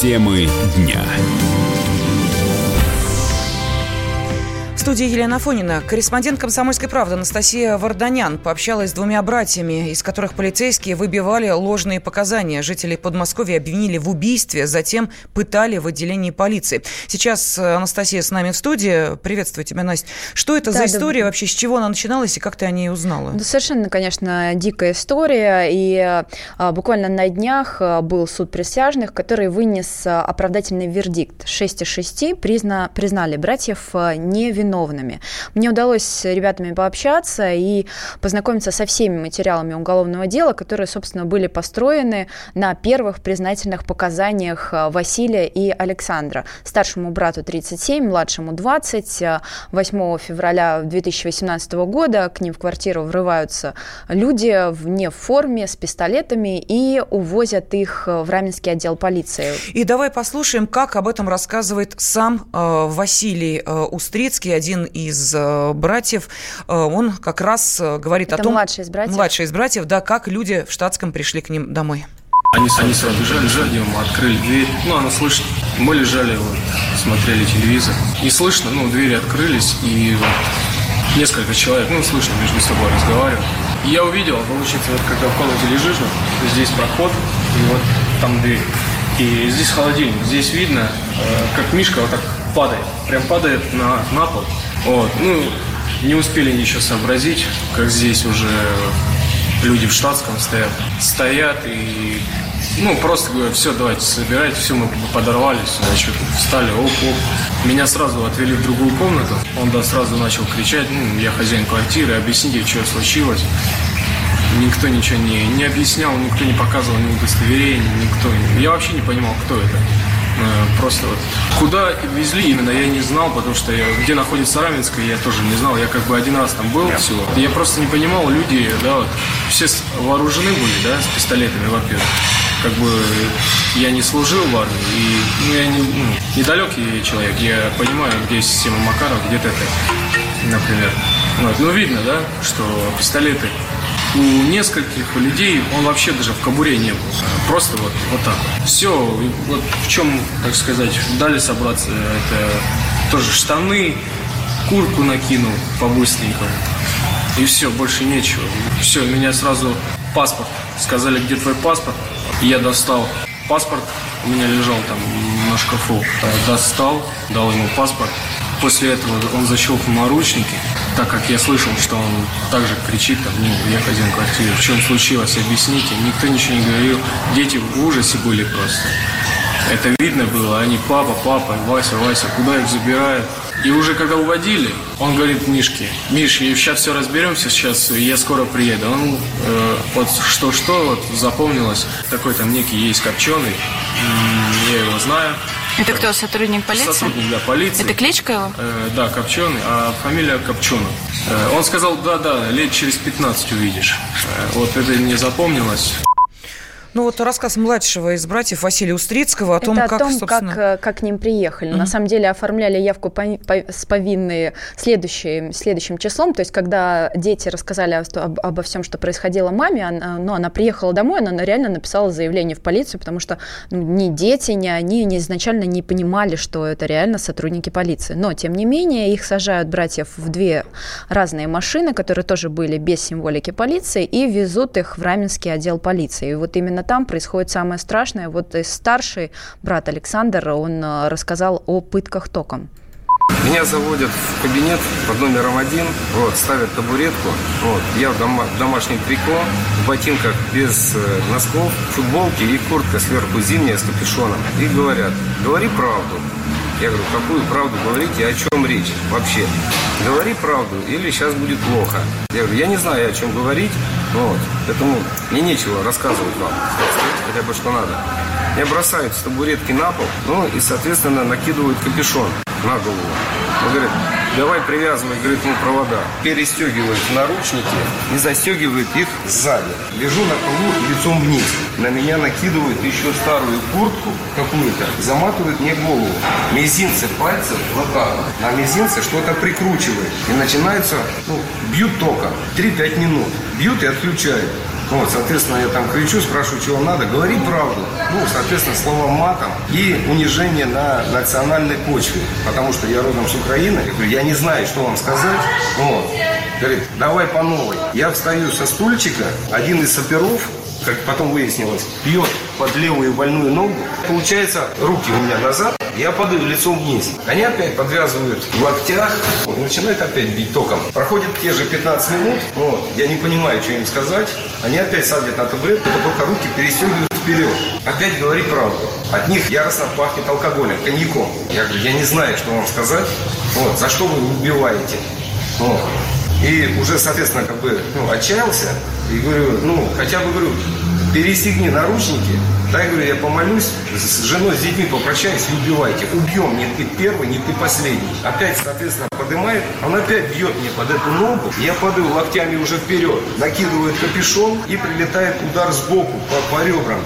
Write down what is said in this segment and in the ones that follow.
Темы дня. Студии Елена Фонина. Корреспондент «Комсомольской правды» Анастасия Варданян пообщалась с двумя братьями, из которых полицейские выбивали ложные показания. Жители Подмосковья обвинили в убийстве, затем пытали в отделении полиции. Сейчас Анастасия с нами в студии. Приветствую тебя, Настя. Что это да, за история? Да. Вообще, с чего она начиналась и как ты о ней узнала? Да, совершенно, конечно, дикая история. И а, буквально на днях а, был суд присяжных, который вынес а, оправдательный вердикт. 6 из 6 призна, признали братьев невиновными виновными. Мне удалось с ребятами пообщаться и познакомиться со всеми материалами уголовного дела, которые, собственно, были построены на первых признательных показаниях э, Василия и Александра. Старшему брату 37, младшему 20. 8 э, февраля 2018 года к ним в квартиру врываются люди в не в форме, с пистолетами и увозят их э, в Раменский отдел полиции. И давай послушаем, как об этом рассказывает сам э, Василий э, Устрицкий, один из э, братьев, э, он как раз э, говорит Это о том... младший из братьев? Младший из братьев, да, как люди в штатском пришли к ним домой. Они, они сразу бежали, бежали, мы открыли дверь. Ну, она слышит. Мы лежали, вот, смотрели телевизор. И слышно, ну, двери открылись, и вот несколько человек, ну, слышно, между собой разговаривают. И я увидел, получается, вот когда в комнате лежишь, вот, здесь проход, и вот там дверь. И здесь холодильник. Здесь видно, э, как Мишка вот так падает. Прям падает на, на пол. Вот. Ну, не успели ничего сообразить, как здесь уже люди в штатском стоят. Стоят и ну, просто говорят, все, давайте, собирайте, все, мы подорвались, значит, встали, оп, оп. Меня сразу отвели в другую комнату, он, да, сразу начал кричать, ну, я хозяин квартиры, объясните, что случилось. Никто ничего не, не объяснял, никто не показывал ни удостоверений, никто. Я вообще не понимал, кто это. Э, просто вот. Куда везли именно, я не знал, потому что я, где находится Раменская, я тоже не знал. Я как бы один раз там был всего. Я просто не понимал, люди, да, вот, все вооружены были, да, с пистолетами, во-первых. Как бы я не служил в армии, и ну, я не, ну, недалекий человек, я понимаю, где система Макаров, где ТТ, например. Вот. Ну, видно, да, что пистолеты у нескольких людей он вообще даже в кобуре не был. Просто вот, вот так. Все, вот в чем, так сказать, дали собраться, это тоже штаны, куртку накинул по-быстренькому. И все, больше нечего. Все, меня сразу паспорт. Сказали, где твой паспорт? Я достал паспорт, у меня лежал там на шкафу. Достал, дал ему паспорт. После этого он защелкнул наручники, так как я слышал, что он также кричит, там, ну, я хозяин квартиры, в чем случилось, объясните. Никто ничего не говорил, дети в ужасе были просто. Это видно было, они папа, папа, Вася, Вася, куда их забирают? И уже когда уводили, он говорит Мишке, Миш, сейчас все разберемся, сейчас я скоро приеду. Он э, вот что-что вот запомнилось, такой там некий есть копченый, я его знаю, это кто, сотрудник полиции? Сотрудник, да, полиции. Это кличка его? Э, да, Копченый, а фамилия Копченов. Э, он сказал, да-да, лет через 15 увидишь. Э, вот это мне запомнилось. Ну вот рассказ младшего из братьев Василия Устрицкого о том, Это как, о том, собственно... как, э, как к ним приехали. Mm-hmm. На самом деле оформляли явку по, по, с повинной следующим, следующим числом. То есть когда дети рассказали об, обо всем, что происходило маме, она, ну, она приехала домой, она реально написала заявление в полицию, потому что ну, ни дети, ни они ни изначально не понимали, что это реально сотрудники полиции. Но, тем не менее, их сажают братьев в две разные машины, которые тоже были без символики полиции, и везут их в Раменский отдел полиции. И вот именно именно там происходит самое страшное. Вот старший брат Александр, он э, рассказал о пытках током. Меня заводят в кабинет под номером один, вот, ставят табуретку, вот, я в, дома, домашнем трико, в ботинках без э, носков, футболке и куртка сверху зимняя с капюшоном. И говорят, говори правду. Я говорю, какую правду говорите, о чем речь вообще? Говори правду, или сейчас будет плохо. Я говорю, я не знаю, о чем говорить, вот, поэтому мне нечего рассказывать вам. Хотя бы, что надо. Меня бросают с табуретки на пол, ну и, соответственно, накидывают капюшон на голову. Он говорит, давай привязывай, говорит, ну, провода. Перестегивает наручники и застегивает их сзади. Лежу на полу лицом вниз. На меня накидывают еще старую куртку какую-то, заматывают мне голову. Мизинцы пальцев так. На мизинце что-то прикручивает. И начинается, ну, бьют током. 3-5 минут. Бьют и отключают. Вот, соответственно, я там кричу, спрашиваю, чего надо. Говори правду. Ну, соответственно, словом матом и унижение на национальной почве. Потому что я родом с Украины. Я говорю, я не знаю, что вам сказать. Вот. Говорит, давай по новой. Я встаю со стульчика, один из оперов как потом выяснилось, бьет под левую больную ногу. Получается, руки у меня назад, я падаю лицом вниз. Они опять подвязывают в локтях, начинают опять бить током. Проходит те же 15 минут, вот, я не понимаю, что им сказать. Они опять садят на табуретку, только руки пересегивают вперед. Опять говори правду. От них яростно пахнет алкоголем, коньяком. Я говорю, я не знаю, что вам сказать. Вот, за что вы убиваете? Вот. И уже, соответственно, как бы ну, отчаялся. И говорю, ну, хотя бы, говорю, перестегни наручники. Да, я говорю, я помолюсь, с женой, с детьми попрощаюсь убивайте. Убьем, не ты первый, не ты последний. Опять, соответственно, поднимает, он опять бьет мне под эту ногу. Я падаю локтями уже вперед, накидывает капюшон и прилетает удар сбоку по, по ребрам.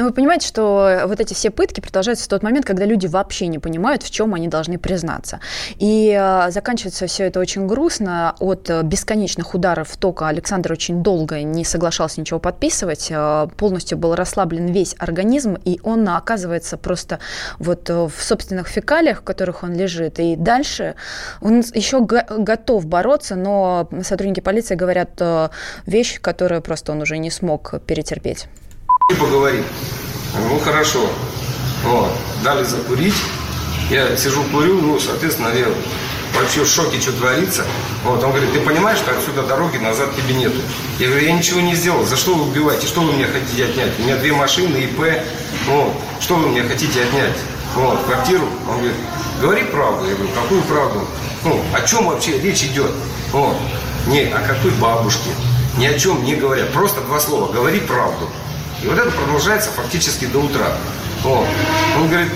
Но вы понимаете, что вот эти все пытки продолжаются в тот момент, когда люди вообще не понимают, в чем они должны признаться. И э, заканчивается все это очень грустно. От бесконечных ударов тока Александр очень долго не соглашался ничего подписывать. Э, полностью был расслаблен весь организм, и он оказывается просто вот в собственных фекалиях, в которых он лежит. И дальше он еще го- готов бороться, но сотрудники полиции говорят э, вещь, которую просто он уже не смог перетерпеть поговорим. Ну, хорошо. Вот. Дали закурить. Я сижу, курю, ну, соответственно, я вообще в шоке, что творится. Вот, он говорит, ты понимаешь, что отсюда дороги назад тебе нету? Я говорю, я ничего не сделал, за что вы убиваете, что вы мне хотите отнять? У меня две машины, ИП, вот, что вы мне хотите отнять? Вот, квартиру? Он говорит, говори правду. Я говорю, какую правду? Ну, о чем вообще речь идет? Вот, не о какой бабушке, ни о чем не говорят, просто два слова, говори правду. И вот это продолжается фактически до утра. Вот. Он говорит,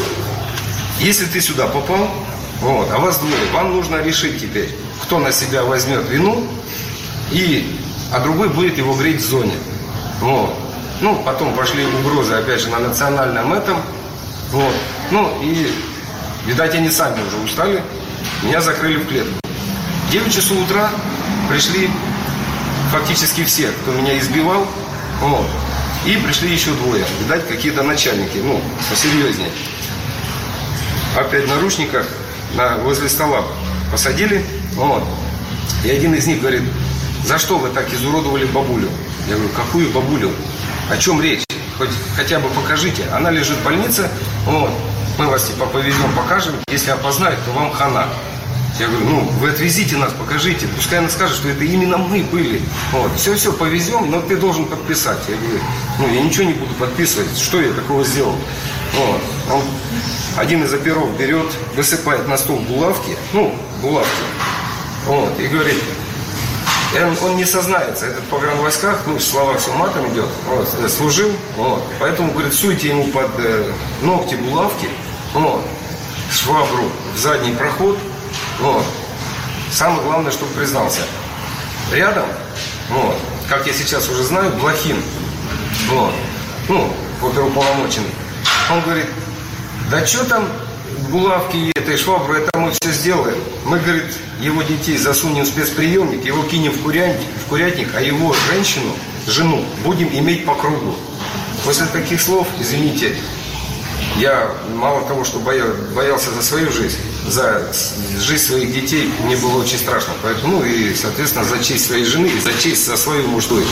если ты сюда попал, вот, а вас двое, вам нужно решить теперь, кто на себя возьмет вину, и, а другой будет его греть в зоне. Вот. Ну, потом пошли угрозы, опять же, на национальном этом. Вот. Ну, и, видать, они сами уже устали. Меня закрыли в клетку. 9 часов утра пришли фактически все, кто меня избивал. Вот. И пришли еще двое. Видать, какие-то начальники, ну, посерьезнее. Опять в наручниках на, возле стола посадили. Вот. И один из них говорит, за что вы так изуродовали бабулю? Я говорю, какую бабулю? О чем речь? Хоть хотя бы покажите. Она лежит в больнице, вот. Мы вас типа повезем, покажем. Если опознают, то вам хана. Я говорю, ну, вы отвезите нас, покажите. Пускай она скажет, что это именно мы были. Вот, все-все, повезем, но ты должен подписать. Я говорю, ну, я ничего не буду подписывать. Что я такого сделал? Вот. Он, один из оперов берет, высыпает на стол булавки, ну, булавки, вот, и говорит, он, он не сознается, этот погран войсках, ну, слова все матом идет, вот, служил, вот, поэтому, говорит, суйте ему под э, ногти булавки, вот, швабру в задний проход, вот. Самое главное, чтобы признался. Рядом, вот, как я сейчас уже знаю, Блохин, вот, ну, оперуполномоченный. Он говорит, да что там булавки этой швабры, это мы все сделаем. Мы, говорит, его детей засунем в спецприемник, его кинем в курятник, в курятник, а его женщину, жену, будем иметь по кругу. После таких слов, извините, я мало того, что боял, боялся за свою жизнь, за жизнь своих детей мне было очень страшно. Поэтому, ну и, соответственно, за честь своей жены и за честь за свою мужскую.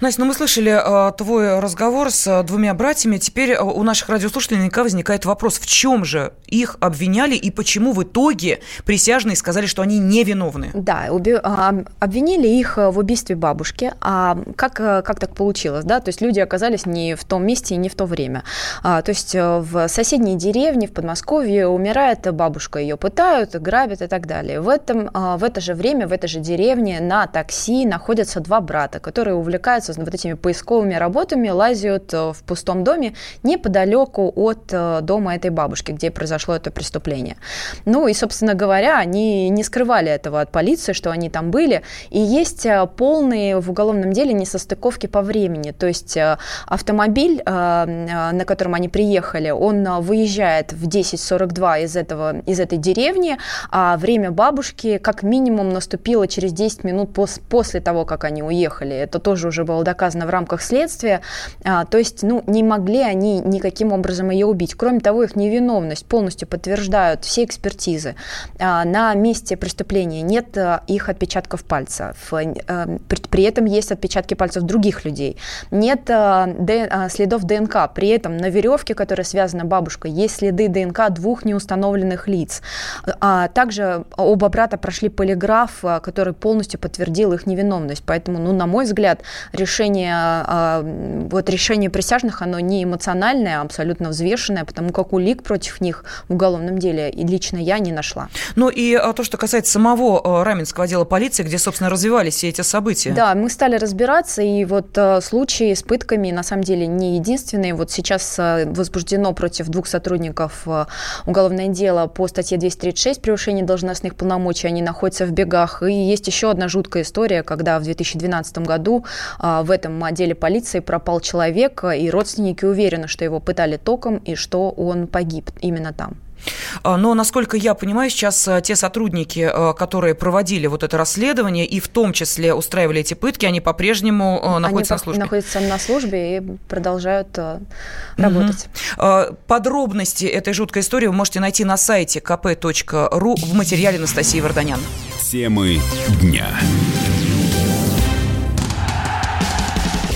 Настя, ну мы слышали э, твой разговор с э, двумя братьями. Теперь э, у наших радиослушателей наверняка возникает вопрос, в чем же их обвиняли и почему в итоге присяжные сказали, что они невиновны? Да, уби- а, обвинили их э, в убийстве бабушки. А как, э, как так получилось? Да? То есть люди оказались не в том месте и не в то время. А, то есть в соседней деревне в Подмосковье умирает бабушка, ее пытают, грабят и так далее. В, этом, в это же время, в этой же деревне на такси находятся два брата, которые увлекаются занимаются вот этими поисковыми работами, лазят э, в пустом доме неподалеку от э, дома этой бабушки, где произошло это преступление. Ну и, собственно говоря, они не скрывали этого от полиции, что они там были. И есть э, полные в уголовном деле несостыковки по времени. То есть автомобиль, на котором они приехали, он выезжает в 10.42 из, этого, из этой деревни, а время бабушки как минимум наступило через 10 минут пос, после того, как они уехали. Это тоже уже было было доказано в рамках следствия. А, то есть, ну, не могли они никаким образом ее убить. Кроме того, их невиновность полностью подтверждают все экспертизы. А, на месте преступления нет а, их отпечатков пальцев. При этом есть отпечатки пальцев других людей. Нет следов ДНК. При этом на веревке, которая связана бабушкой, есть следы ДНК двух неустановленных лиц. Также оба брата прошли полиграф, который полностью подтвердил их невиновность. Поэтому, ну, на мой взгляд, решение, вот решение присяжных, оно не эмоциональное, а абсолютно взвешенное, потому как улик против них в уголовном деле и лично я не нашла. Ну и а, то, что касается самого Раменского отдела полиции, где, собственно, развивались все эти события. Да, мы стали разбираться, и вот случаи с пытками на самом деле не единственные. Вот сейчас возбуждено против двух сотрудников уголовное дело по статье 236 «Превышение должностных полномочий». Они находятся в бегах. И есть еще одна жуткая история, когда в 2012 году в этом отделе полиции пропал человек, и родственники уверены, что его пытали током и что он погиб именно там. А, но, насколько я понимаю, сейчас а, те сотрудники, а, которые проводили вот это расследование и в том числе устраивали эти пытки, они по-прежнему находятся они на службе. находятся на службе и продолжают работать. Угу. Подробности этой жуткой истории вы можете найти на сайте kp.ru в материале Анастасии Варданян. Темы дня.